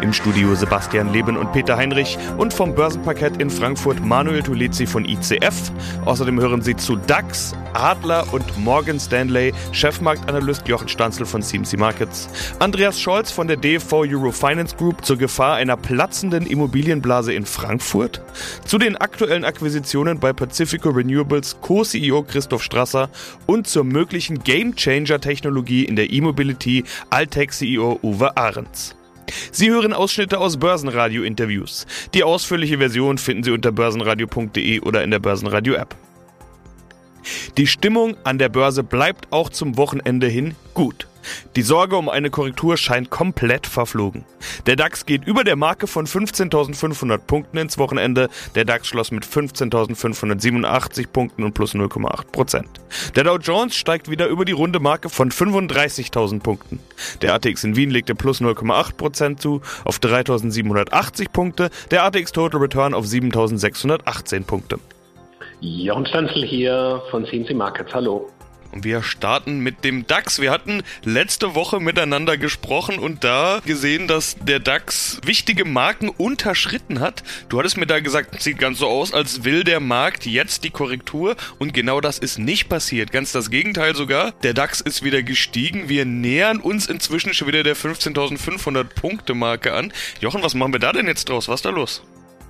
Im Studio Sebastian Leben und Peter Heinrich und vom Börsenparkett in Frankfurt Manuel Tulezi von ICF. Außerdem hören Sie zu DAX, Adler und Morgan Stanley, Chefmarktanalyst Jochen Stanzel von CMC Markets, Andreas Scholz von der DFV Euro Finance Group zur Gefahr einer platzenden Immobilienblase in Frankfurt, zu den aktuellen Akquisitionen bei Pacifico Renewables Co-CEO Christoph Strasser und zur möglichen Game-Changer-Technologie in der E-Mobility Altec-CEO Uwe Ahrens. Sie hören Ausschnitte aus Börsenradio-Interviews. Die ausführliche Version finden Sie unter börsenradio.de oder in der Börsenradio-App. Die Stimmung an der Börse bleibt auch zum Wochenende hin gut. Die Sorge um eine Korrektur scheint komplett verflogen. Der DAX geht über der Marke von 15.500 Punkten ins Wochenende. Der DAX schloss mit 15.587 Punkten und plus 0,8 Prozent. Der Dow Jones steigt wieder über die runde Marke von 35.000 Punkten. Der ATX in Wien legte plus 0,8 Prozent zu auf 3.780 Punkte. Der ATX Total Return auf 7.618 Punkte. Jochen Stanzel hier von CNC Markets. Hallo. Und wir starten mit dem DAX. Wir hatten letzte Woche miteinander gesprochen und da gesehen, dass der DAX wichtige Marken unterschritten hat. Du hattest mir da gesagt, sieht ganz so aus, als will der Markt jetzt die Korrektur und genau das ist nicht passiert. Ganz das Gegenteil sogar. Der DAX ist wieder gestiegen. Wir nähern uns inzwischen schon wieder der 15.500 Punkte Marke an. Jochen, was machen wir da denn jetzt draus? Was ist da los?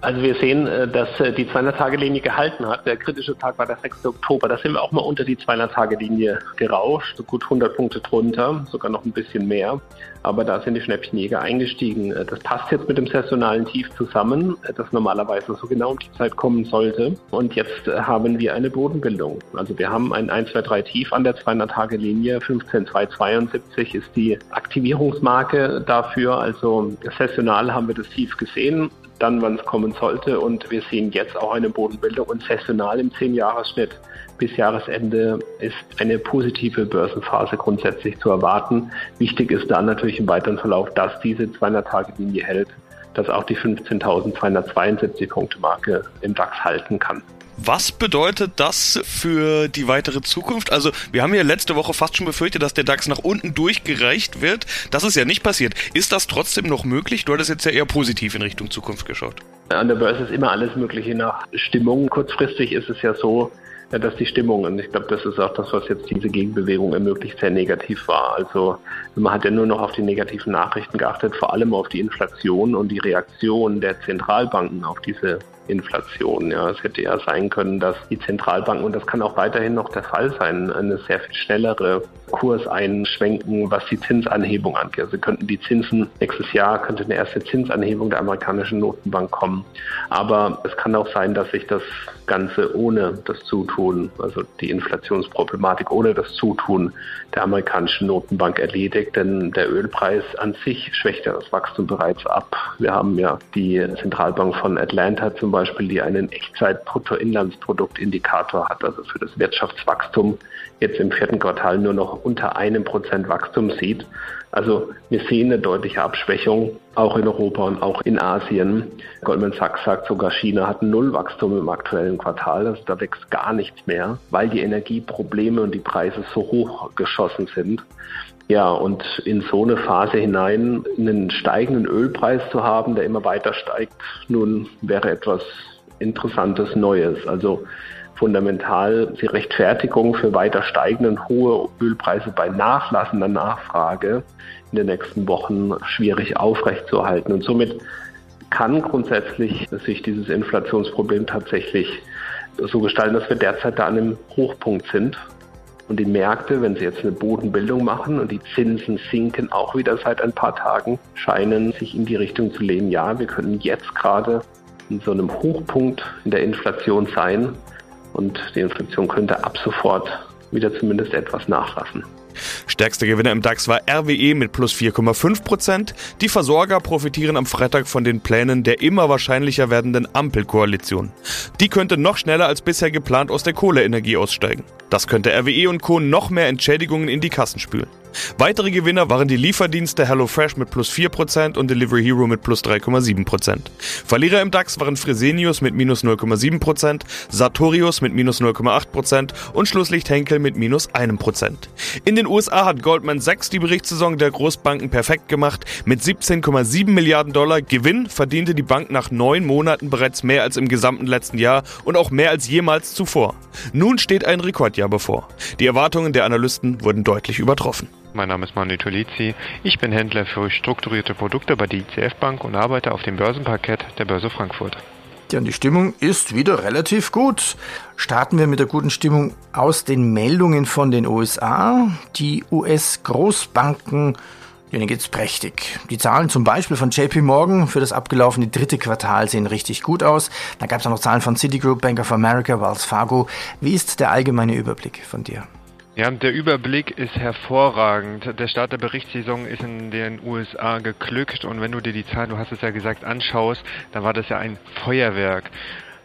Also wir sehen, äh, dass äh, die 200-Tage-Linie gehalten hat. Der kritische Tag war der 6. Oktober. Da sind wir auch mal unter die 200-Tage-Linie gerauscht, gut 100 Punkte drunter, sogar noch ein bisschen mehr. Aber da sind die Schnäppchenjäger eingestiegen. Äh, das passt jetzt mit dem saisonalen Tief zusammen, das normalerweise so genau um die Zeit kommen sollte. Und jetzt haben wir eine Bodenbildung. Also wir haben ein 1, 2, 3 Tief an der 200-Tage-Linie. 15,272 ist die Aktivierungsmarke dafür. Also saisonal haben wir das Tief gesehen dann, wann es kommen sollte. Und wir sehen jetzt auch eine Bodenbildung und saisonal im 10-Jahres-Schnitt bis Jahresende ist eine positive Börsenphase grundsätzlich zu erwarten. Wichtig ist dann natürlich im weiteren Verlauf, dass diese 200-Tage-Linie hält, dass auch die 15.272 Punkte Marke im DAX halten kann. Was bedeutet das für die weitere Zukunft? Also, wir haben ja letzte Woche fast schon befürchtet, dass der DAX nach unten durchgereicht wird. Das ist ja nicht passiert. Ist das trotzdem noch möglich? Du hattest jetzt ja eher positiv in Richtung Zukunft geschaut. An der Börse ist immer alles Mögliche nach Stimmung. Kurzfristig ist es ja so, dass die Stimmung, und ich glaube, das ist auch das, was jetzt diese Gegenbewegung ermöglicht, sehr negativ war. Also man hat ja nur noch auf die negativen Nachrichten geachtet, vor allem auf die Inflation und die Reaktion der Zentralbanken auf diese Inflation. Ja, es hätte ja sein können, dass die Zentralbanken, und das kann auch weiterhin noch der Fall sein, eine sehr viel schnellere Kurs einschwenken, was die Zinsanhebung angeht. Also könnten die Zinsen nächstes Jahr könnte eine erste Zinsanhebung der amerikanischen Notenbank kommen. Aber es kann auch sein, dass sich das Ganze ohne das Zutun, also die Inflationsproblematik ohne das Zutun der amerikanischen Notenbank erledigt, denn der Ölpreis an sich schwächt ja das Wachstum bereits ab. Wir haben ja die Zentralbank von Atlanta zum Beispiel, die einen Echtzeit-Bruttoinlandsproduktindikator hat, also für das Wirtschaftswachstum jetzt im vierten Quartal nur noch unter einem Prozent Wachstum sieht. Also wir sehen eine deutliche Abschwächung, auch in Europa und auch in Asien. Goldman Sachs sagt sogar, China hat null Wachstum im aktuellen Quartal. Also da wächst gar nichts mehr, weil die Energieprobleme und die Preise so hoch geschossen sind. Ja, und in so eine Phase hinein einen steigenden Ölpreis zu haben, der immer weiter steigt, nun wäre etwas Interessantes Neues. Also fundamental die Rechtfertigung für weiter steigende und hohe Ölpreise bei nachlassender Nachfrage in den nächsten Wochen schwierig aufrechtzuerhalten. Und somit kann grundsätzlich sich dieses Inflationsproblem tatsächlich so gestalten, dass wir derzeit da an einem Hochpunkt sind. Und die Märkte, wenn sie jetzt eine Bodenbildung machen und die Zinsen sinken auch wieder seit ein paar Tagen, scheinen sich in die Richtung zu lehnen, ja, wir können jetzt gerade in so einem Hochpunkt in der Inflation sein, und die Inflation könnte ab sofort wieder zumindest etwas nachlassen. Stärkster Gewinner im DAX war RWE mit plus 4,5 Prozent. Die Versorger profitieren am Freitag von den Plänen der immer wahrscheinlicher werdenden Ampelkoalition. Die könnte noch schneller als bisher geplant aus der Kohleenergie aussteigen. Das könnte RWE und Co. noch mehr Entschädigungen in die Kassen spülen. Weitere Gewinner waren die Lieferdienste HelloFresh mit plus 4% und Delivery Hero mit plus 3,7%. Verlierer im DAX waren Fresenius mit minus 0,7%, Sartorius mit minus 0,8% und Schlusslicht Henkel mit minus 1%. In den USA hat Goldman Sachs die Berichtssaison der Großbanken perfekt gemacht. Mit 17,7 Milliarden Dollar Gewinn verdiente die Bank nach neun Monaten bereits mehr als im gesamten letzten Jahr und auch mehr als jemals zuvor. Nun steht ein Rekordjahr bevor. Die Erwartungen der Analysten wurden deutlich übertroffen. Mein Name ist Manu Tolizzi. Ich bin Händler für strukturierte Produkte bei der ICF Bank und arbeite auf dem Börsenparkett der Börse Frankfurt. Ja, und die Stimmung ist wieder relativ gut. Starten wir mit der guten Stimmung aus den Meldungen von den USA. Die US-Großbanken, denen geht's prächtig. Die Zahlen zum Beispiel von JP Morgan für das abgelaufene dritte Quartal sehen richtig gut aus. Dann gab es auch noch Zahlen von Citigroup, Bank of America, Wells Fargo. Wie ist der allgemeine Überblick von dir? Ja, der Überblick ist hervorragend. Der Start der Berichtssaison ist in den USA geglückt und wenn du dir die Zahlen, du hast es ja gesagt, anschaust, dann war das ja ein Feuerwerk.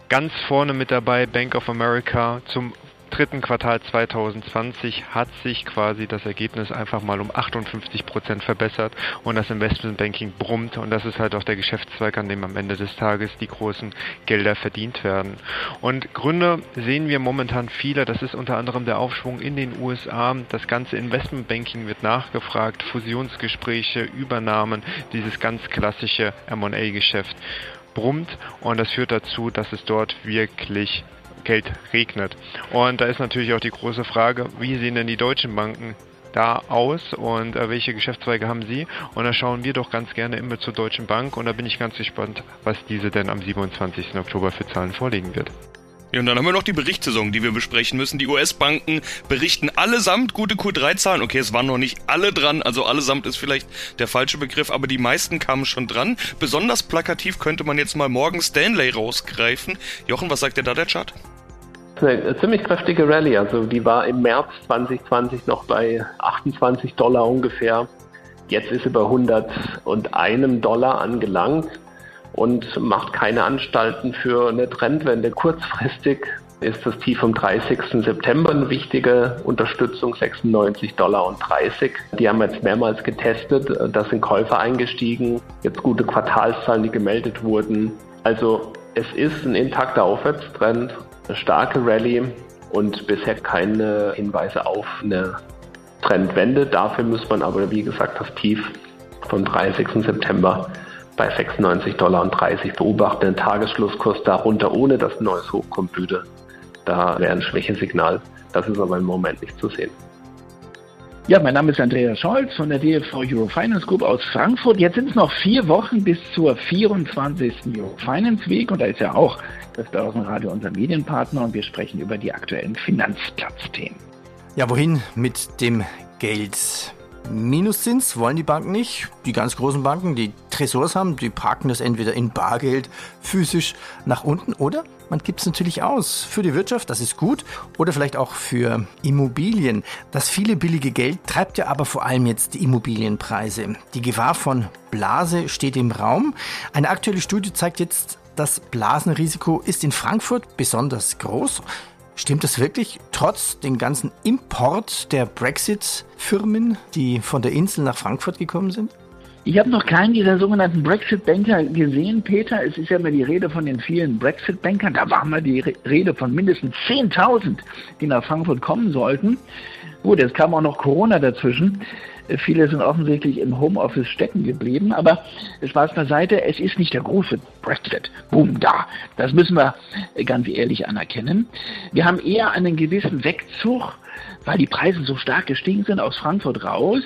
Ganz vorne mit dabei Bank of America zum dritten Quartal 2020 hat sich quasi das Ergebnis einfach mal um 58 Prozent verbessert und das Investmentbanking brummt und das ist halt auch der Geschäftszweig, an dem am Ende des Tages die großen Gelder verdient werden. Und Gründe sehen wir momentan viele. Das ist unter anderem der Aufschwung in den USA. Das ganze Investmentbanking wird nachgefragt, Fusionsgespräche, Übernahmen, dieses ganz klassische M&A-Geschäft brummt und das führt dazu, dass es dort wirklich Geld regnet. Und da ist natürlich auch die große Frage, wie sehen denn die deutschen Banken da aus und äh, welche Geschäftszweige haben sie? Und da schauen wir doch ganz gerne immer zur Deutschen Bank und da bin ich ganz gespannt, was diese denn am 27. Oktober für Zahlen vorlegen wird. Ja, und dann haben wir noch die Berichtssaison, die wir besprechen müssen. Die US-Banken berichten allesamt gute Q3-Zahlen. Okay, es waren noch nicht alle dran, also allesamt ist vielleicht der falsche Begriff, aber die meisten kamen schon dran. Besonders plakativ könnte man jetzt mal morgen Stanley rausgreifen. Jochen, was sagt dir da der Chart? eine ziemlich kräftige Rallye. Also die war im März 2020 noch bei 28 Dollar ungefähr. Jetzt ist sie bei 101 Dollar angelangt und macht keine Anstalten für eine Trendwende. Kurzfristig ist das Tief vom 30. September eine wichtige Unterstützung, 96 Dollar und 30. Die haben wir jetzt mehrmals getestet, da sind Käufer eingestiegen, jetzt gute Quartalszahlen, die gemeldet wurden. Also es ist ein intakter Aufwärtstrend eine starke Rallye und bisher keine Hinweise auf eine Trendwende. Dafür muss man aber, wie gesagt, das Tief vom 30. September bei 96,30 Dollar beobachten. Den Tagesschlusskurs darunter, ohne dass ein neues Hoch kommt, würde. Da wäre ein Schwächesignal. Das ist aber im Moment nicht zu sehen. Ja, mein Name ist Andreas Scholz von der DFV Eurofinance Group aus Frankfurt. Jetzt sind es noch vier Wochen bis zur 24. Eurofinance Week und da ist ja auch das Börsenradio unser Medienpartner und wir sprechen über die aktuellen Finanzplatzthemen. Ja, wohin mit dem Geld? Minuszins wollen die Banken nicht. Die ganz großen Banken, die Tresors haben, die parken das entweder in Bargeld physisch nach unten oder man gibt es natürlich aus für die Wirtschaft, das ist gut, oder vielleicht auch für Immobilien. Das viele billige Geld treibt ja aber vor allem jetzt die Immobilienpreise. Die Gefahr von Blase steht im Raum. Eine aktuelle Studie zeigt jetzt, das Blasenrisiko ist in Frankfurt besonders groß. Stimmt das wirklich? Trotz den ganzen Import der Brexit-Firmen, die von der Insel nach Frankfurt gekommen sind? Ich habe noch keinen dieser sogenannten Brexit-Banker gesehen, Peter. Es ist ja immer die Rede von den vielen Brexit-Bankern. Da war mal die Rede von mindestens 10.000, die nach Frankfurt kommen sollten. Gut, jetzt kam auch noch Corona dazwischen. Viele sind offensichtlich im Homeoffice stecken geblieben, aber Spaß beiseite, es ist nicht der große Brexit. Boom, da. Das müssen wir ganz ehrlich anerkennen. Wir haben eher einen gewissen Wegzug, weil die Preise so stark gestiegen sind, aus Frankfurt raus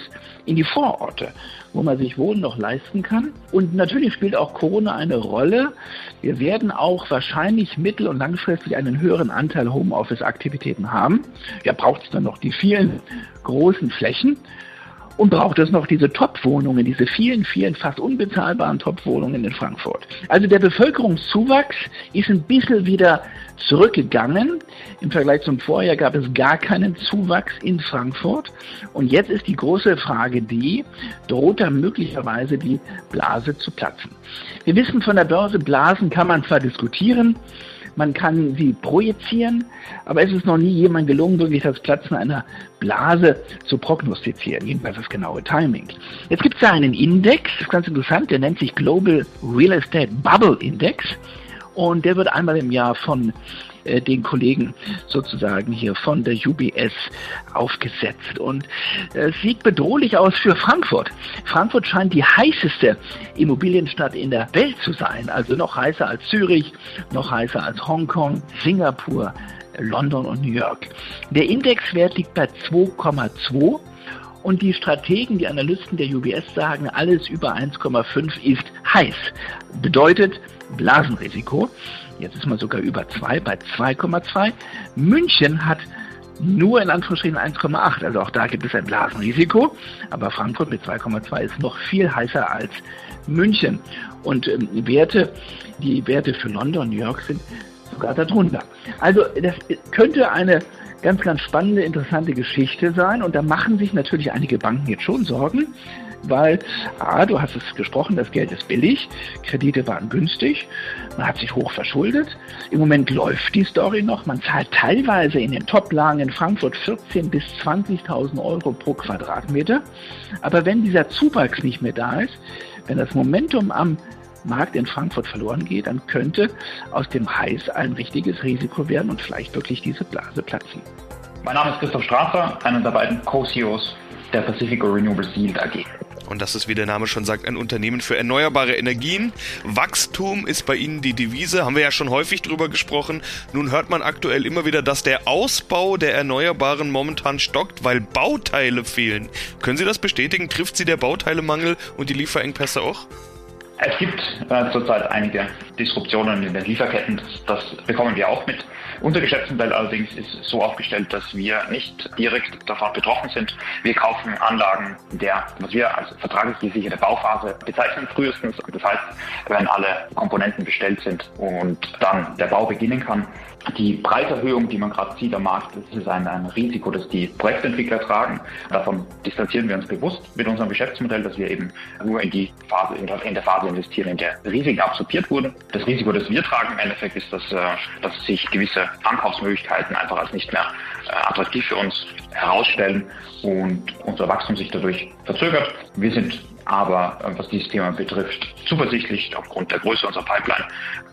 in die Vororte, wo man sich Wohnen noch leisten kann. Und natürlich spielt auch Corona eine Rolle. Wir werden auch wahrscheinlich mittel- und langfristig einen höheren Anteil Homeoffice-Aktivitäten haben. Ja, braucht es dann noch die vielen großen Flächen und braucht es noch diese Top-Wohnungen, diese vielen, vielen fast unbezahlbaren Top-Wohnungen in Frankfurt. Also der Bevölkerungszuwachs ist ein bisschen wieder zurückgegangen. Im Vergleich zum Vorjahr gab es gar keinen Zuwachs in Frankfurt. Und jetzt ist die große Frage die, droht da möglicherweise die Blase zu platzen? Wir wissen von der Börse, Blasen kann man zwar diskutieren, Man kann sie projizieren, aber es ist noch nie jemand gelungen, wirklich das Platzen einer Blase zu prognostizieren, jedenfalls das genaue Timing. Jetzt gibt es da einen Index, das ist ganz interessant, der nennt sich Global Real Estate Bubble Index und der wird einmal im Jahr von äh, den Kollegen sozusagen hier von der UBS aufgesetzt. Und äh, es sieht bedrohlich aus für Frankfurt. Frankfurt scheint die heißeste Immobilienstadt in der Welt zu sein. Also noch heißer als Zürich, noch heißer als Hongkong, Singapur, London und New York. Der Indexwert liegt bei 2,2 und die Strategen, die Analysten der UBS sagen, alles über 1,5 ist heiß. Bedeutet Blasenrisiko. Jetzt ist man sogar über 2 bei 2,2. München hat nur in Anführungsstrichen 1,8. Also auch da gibt es ein Blasenrisiko. Aber Frankfurt mit 2,2 ist noch viel heißer als München. Und ähm, Werte, die Werte für London und New York sind sogar darunter. Also das könnte eine ganz, ganz spannende, interessante Geschichte sein. Und da machen sich natürlich einige Banken jetzt schon Sorgen weil, ah, du hast es gesprochen, das Geld ist billig, Kredite waren günstig, man hat sich hoch verschuldet. Im Moment läuft die Story noch, man zahlt teilweise in den Top-Lagen in Frankfurt 14.000 bis 20.000 Euro pro Quadratmeter. Aber wenn dieser Zuwachs nicht mehr da ist, wenn das Momentum am Markt in Frankfurt verloren geht, dann könnte aus dem Heiß ein richtiges Risiko werden und vielleicht wirklich diese Blase platzen. Mein Name ist Christoph Strasser, einer der beiden Co-CEOs der Pacifico Renewables Yield AG. Und das ist, wie der Name schon sagt, ein Unternehmen für erneuerbare Energien. Wachstum ist bei Ihnen die Devise, haben wir ja schon häufig drüber gesprochen. Nun hört man aktuell immer wieder, dass der Ausbau der Erneuerbaren momentan stockt, weil Bauteile fehlen. Können Sie das bestätigen? Trifft Sie der Bauteilemangel und die Lieferengpässe auch? Es gibt äh, zurzeit einige Disruptionen in den Lieferketten, das, das bekommen wir auch mit. Unser Geschäftsmodell allerdings ist so aufgestellt, dass wir nicht direkt davon betroffen sind. Wir kaufen Anlagen der, was wir als vertraglich gesicherte Bauphase bezeichnen, frühestens. Das heißt, wenn alle Komponenten bestellt sind und dann der Bau beginnen kann, die Preiserhöhung, die man gerade sieht am Markt, das ist ein, ein, Risiko, das die Projektentwickler tragen. Davon distanzieren wir uns bewusst mit unserem Geschäftsmodell, dass wir eben nur in die Phase, in der, Phase investieren, in der Risiken absorbiert wurden. Das Risiko, das wir tragen im Endeffekt, ist, dass, äh, dass sich gewisse Ankaufsmöglichkeiten einfach als nicht mehr äh, attraktiv für uns herausstellen und unser Wachstum sich dadurch verzögert. Wir sind aber, äh, was dieses Thema betrifft, zuversichtlich aufgrund der Größe unserer Pipeline,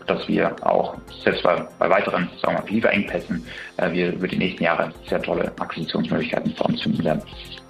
dass wir auch selbst bei, bei weiteren sagen wir, Lieferengpässen äh, wir über die nächsten Jahre sehr tolle Akquisitionsmöglichkeiten vor uns finden werden.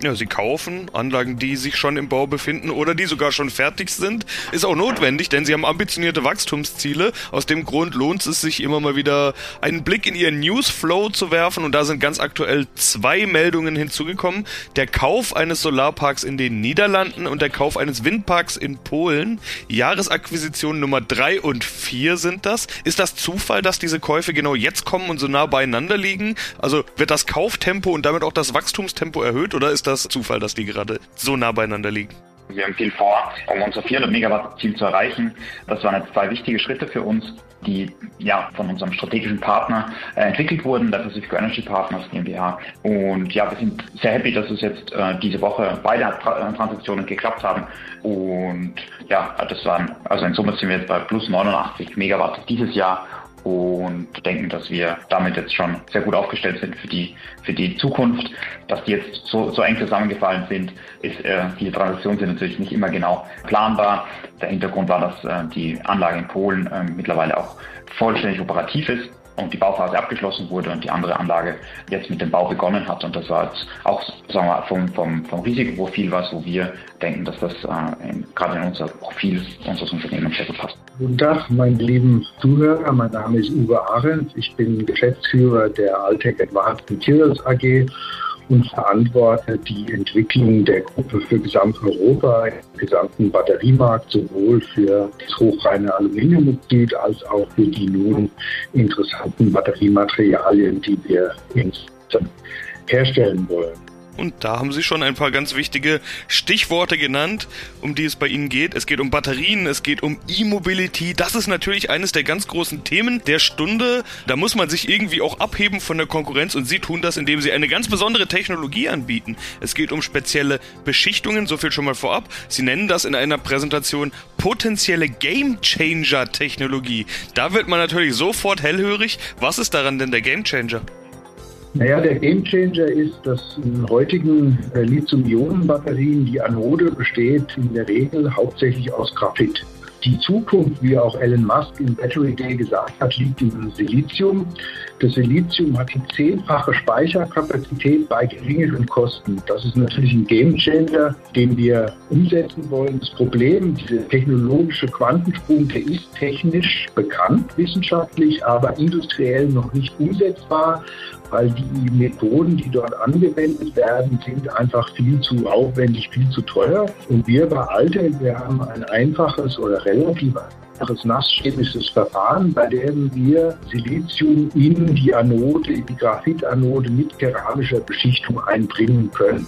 Ja, sie kaufen Anlagen, die sich schon im Bau befinden oder die sogar schon fertig sind. Ist auch notwendig, denn sie haben ambitionierte Wachstumsziele. Aus dem Grund lohnt es sich immer mal wieder einen Blick in ihren Newsflow zu werfen und da sind ganz aktuell zwei Meldungen hinzugekommen. Der Kauf eines Solarparks in den Niederlanden und der Kauf eines Windparks in Polen. Jahresakquisition Nummer drei und vier sind das. Ist das Zufall, dass diese Käufe genau jetzt kommen und so nah beieinander liegen? Also wird das Kauftempo und damit auch das Wachstumstempo erhöht oder ist das Zufall, dass die gerade so nah beieinander liegen? Wir haben viel vor, um unser 400 Megawatt Ziel zu erreichen. Das waren jetzt zwei wichtige Schritte für uns, die ja von unserem strategischen Partner äh, entwickelt wurden, der Pacific Energy Partners GmbH. Und ja, wir sind sehr happy, dass es jetzt äh, diese Woche beide Tra Transaktionen geklappt haben. Und ja, das waren, also in Summe sind wir jetzt bei plus 89 Megawatt dieses Jahr und denken, dass wir damit jetzt schon sehr gut aufgestellt sind für die, für die Zukunft. Dass die jetzt so, so eng zusammengefallen sind, ist, äh, die Transaktionen sind natürlich nicht immer genau planbar. Der Hintergrund war, dass äh, die Anlage in Polen äh, mittlerweile auch vollständig operativ ist und die Bauphase abgeschlossen wurde und die andere Anlage jetzt mit dem Bau begonnen hat. Und das war jetzt auch sagen wir, vom, vom, vom Risikoprofil was, wo wir denken, dass das äh, in, gerade in unser Profil unseres Unternehmens sehr gut passt. Guten Tag, meine lieben Zuhörer. Mein Name ist Uwe Arendt. Ich bin Geschäftsführer der Altec Advanced Materials AG und verantworte die Entwicklung der Gruppe für Gesamteuropa im gesamten Batteriemarkt, sowohl für das hochreine Aluminiummoxid als auch für die nun interessanten Batteriematerialien, die wir herstellen wollen. Und da haben Sie schon ein paar ganz wichtige Stichworte genannt, um die es bei Ihnen geht. Es geht um Batterien, es geht um E-Mobility. Das ist natürlich eines der ganz großen Themen der Stunde. Da muss man sich irgendwie auch abheben von der Konkurrenz und Sie tun das, indem Sie eine ganz besondere Technologie anbieten. Es geht um spezielle Beschichtungen, so viel schon mal vorab. Sie nennen das in einer Präsentation potenzielle Game Changer Technologie. Da wird man natürlich sofort hellhörig. Was ist daran denn der Game Changer? Naja, der Gamechanger ist, dass in heutigen äh, Lithium-Ionen-Batterien die Anode besteht in der Regel hauptsächlich aus Graphit. Die Zukunft, wie auch Elon Musk in Battery Day gesagt hat, liegt im Silizium. Das Silizium hat die zehnfache Speicherkapazität bei geringeren Kosten. Das ist natürlich ein Gamechanger, den wir umsetzen wollen. Das Problem, dieser technologische Quantensprung, der ist technisch bekannt, wissenschaftlich, aber industriell noch nicht umsetzbar weil die Methoden, die dort angewendet werden, sind einfach viel zu aufwendig, viel zu teuer. Und wir bei Alte, wir haben ein einfaches oder relativ einfaches nasschemisches Verfahren, bei dem wir Silizium in die Anode, in die Graphitanode mit keramischer Beschichtung einbringen können.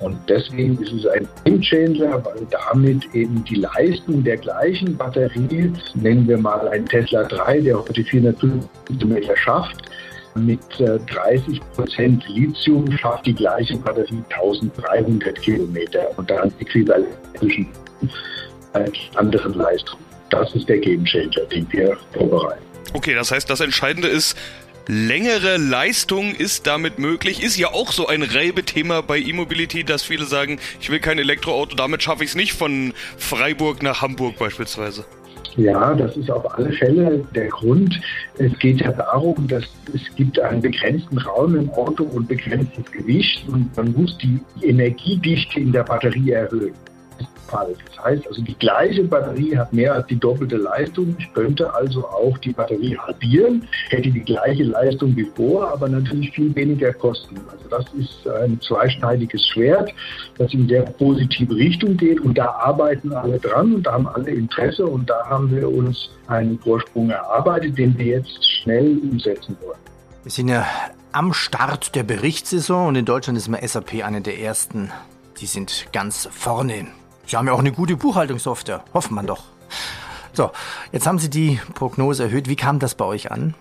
Und deswegen ist es ein Gamechanger, weil damit eben die Leistung der gleichen Batterie, nennen wir mal einen Tesla 3, der heute 450 Meter schafft, mit 30 äh, Prozent Lithium schafft die gleiche Batterie 1300 Kilometer und dann äquivalent zwischen anderen Leistungen. Das ist der Gamechanger, den wir vorbereiten. Okay, das heißt, das Entscheidende ist, längere Leistung ist damit möglich. Ist ja auch so ein Reibethema bei E-Mobility, dass viele sagen, ich will kein Elektroauto, damit schaffe ich es nicht von Freiburg nach Hamburg beispielsweise. Ja, das ist auf alle Fälle der Grund. Es geht ja darum, dass es gibt einen begrenzten Raum im Auto und begrenztes Gewicht und man muss die Energiedichte in der Batterie erhöhen. Fall. Das heißt also, die gleiche Batterie hat mehr als die doppelte Leistung. Ich könnte also auch die Batterie halbieren, hätte die gleiche Leistung wie vor, aber natürlich viel weniger Kosten. Also das ist ein zweischneidiges Schwert, das in sehr positive Richtung geht und da arbeiten alle dran und da haben alle Interesse und da haben wir uns einen Vorsprung erarbeitet, den wir jetzt schnell umsetzen wollen. Wir sind ja am Start der Berichtssaison und in Deutschland ist immer SAP eine der ersten. Die sind ganz vorne. Sie haben ja auch eine gute Buchhaltungssoftware, hoffen man doch. So, jetzt haben Sie die Prognose erhöht. Wie kam das bei euch an?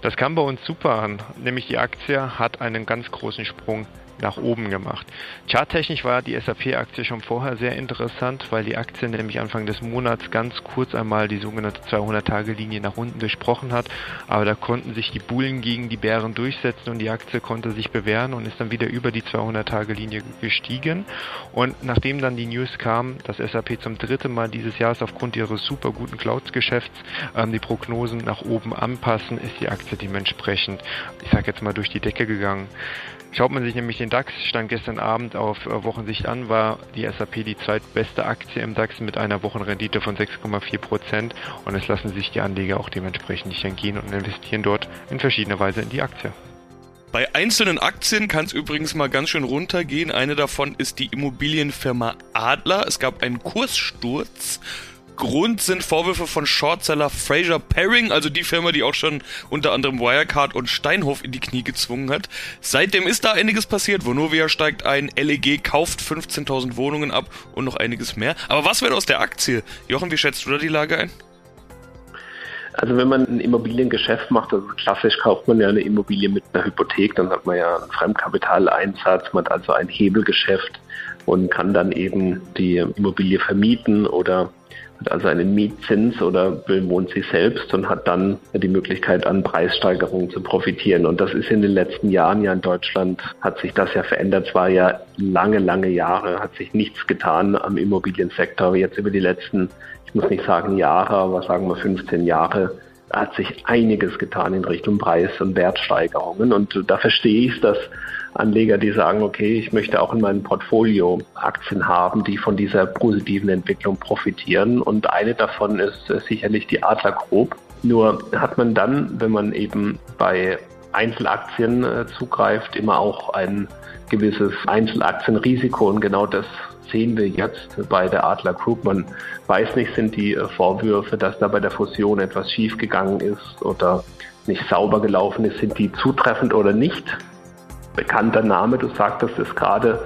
Das kam bei uns super an, nämlich die Aktie hat einen ganz großen Sprung nach oben gemacht. Charttechnisch war die SAP-Aktie schon vorher sehr interessant, weil die Aktie nämlich Anfang des Monats ganz kurz einmal die sogenannte 200-Tage-Linie nach unten durchbrochen hat, aber da konnten sich die Bullen gegen die Bären durchsetzen und die Aktie konnte sich bewähren und ist dann wieder über die 200-Tage-Linie gestiegen. Und nachdem dann die News kam, dass SAP zum dritten Mal dieses Jahres aufgrund ihres super guten Clouds-Geschäfts ähm, die Prognosen nach oben anpassen, ist die Aktie dementsprechend, ich sage jetzt mal, durch die Decke gegangen. Schaut man sich nämlich den DAX, stand gestern Abend auf äh, Wochensicht an, war die SAP die zweitbeste Aktie im DAX mit einer Wochenrendite von 6,4 Prozent und es lassen sich die Anleger auch dementsprechend nicht entgehen und investieren dort in verschiedener Weise in die Aktie. Bei einzelnen Aktien kann es übrigens mal ganz schön runtergehen. Eine davon ist die Immobilienfirma Adler. Es gab einen Kurssturz Grund sind Vorwürfe von Shortseller Fraser Paring, also die Firma, die auch schon unter anderem Wirecard und Steinhoff in die Knie gezwungen hat. Seitdem ist da einiges passiert. Vonovia steigt ein, LEG kauft 15.000 Wohnungen ab und noch einiges mehr. Aber was wird aus der Aktie? Jochen, wie schätzt du da die Lage ein? Also wenn man ein Immobiliengeschäft macht, also klassisch kauft man ja eine Immobilie mit einer Hypothek, dann hat man ja einen Fremdkapitaleinsatz, man hat also ein Hebelgeschäft und kann dann eben die Immobilie vermieten oder hat also einen Mietzins oder bewohnt sie selbst und hat dann die Möglichkeit, an Preissteigerungen zu profitieren. Und das ist in den letzten Jahren ja in Deutschland, hat sich das ja verändert. Es war ja lange, lange Jahre, hat sich nichts getan am Immobiliensektor. Jetzt über die letzten, ich muss nicht sagen Jahre, aber sagen wir 15 Jahre, hat sich einiges getan in Richtung Preis- und Wertsteigerungen. Und da verstehe ich, dass Anleger, die sagen, okay, ich möchte auch in meinem Portfolio Aktien haben, die von dieser positiven Entwicklung profitieren. Und eine davon ist sicherlich die Adler Group. Nur hat man dann, wenn man eben bei Einzelaktien äh, zugreift, immer auch ein gewisses Einzelaktienrisiko. Und genau das sehen wir jetzt bei der Adler Group. Man weiß nicht, sind die äh, Vorwürfe, dass da bei der Fusion etwas schiefgegangen ist oder nicht sauber gelaufen ist, sind die zutreffend oder nicht. Bekannter Name. Du sagtest es gerade,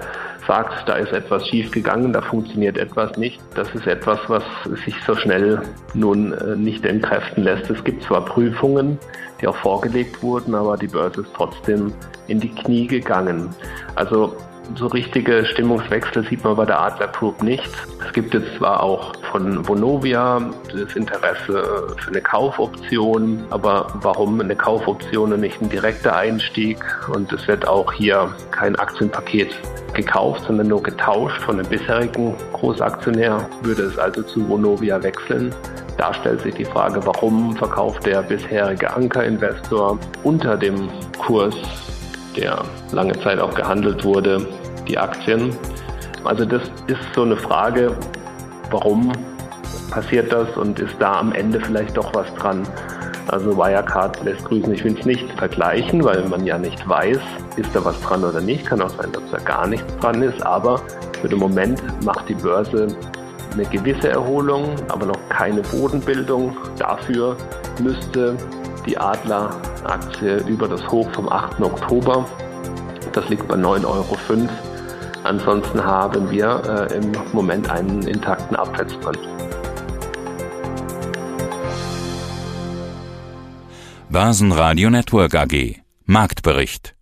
sagt, da ist etwas schiefgegangen, da funktioniert etwas nicht. Das ist etwas, was sich so schnell nun äh, nicht entkräften lässt. Es gibt zwar Prüfungen, die auch vorgelegt wurden, aber die Börse ist trotzdem in die Knie gegangen. Also so richtige Stimmungswechsel sieht man bei der Adler Group nicht. Es gibt jetzt zwar auch von Vonovia das Interesse für eine Kaufoption, aber warum eine Kaufoption und nicht ein direkter Einstieg? Und es wird auch hier kein Aktienpaket gekauft, sondern nur getauscht von dem bisherigen Großaktionär, würde es also zu Vonovia wechseln. Da stellt sich die Frage, warum verkauft der bisherige Ankerinvestor unter dem Kurs der lange Zeit auch gehandelt wurde, die Aktien. Also das ist so eine Frage, warum passiert das und ist da am Ende vielleicht doch was dran. Also Wirecard lässt grüßen. Ich will es nicht vergleichen, weil man ja nicht weiß, ist da was dran oder nicht. Kann auch sein, dass da gar nichts dran ist. Aber für den Moment macht die Börse eine gewisse Erholung, aber noch keine Bodenbildung. Dafür müsste die Adler-Aktie über das Hoch vom 8. Oktober. Das liegt bei 9,05 Euro. Ansonsten haben wir äh, im Moment einen intakten Abwärtstrend. Börsenradio Network AG Marktbericht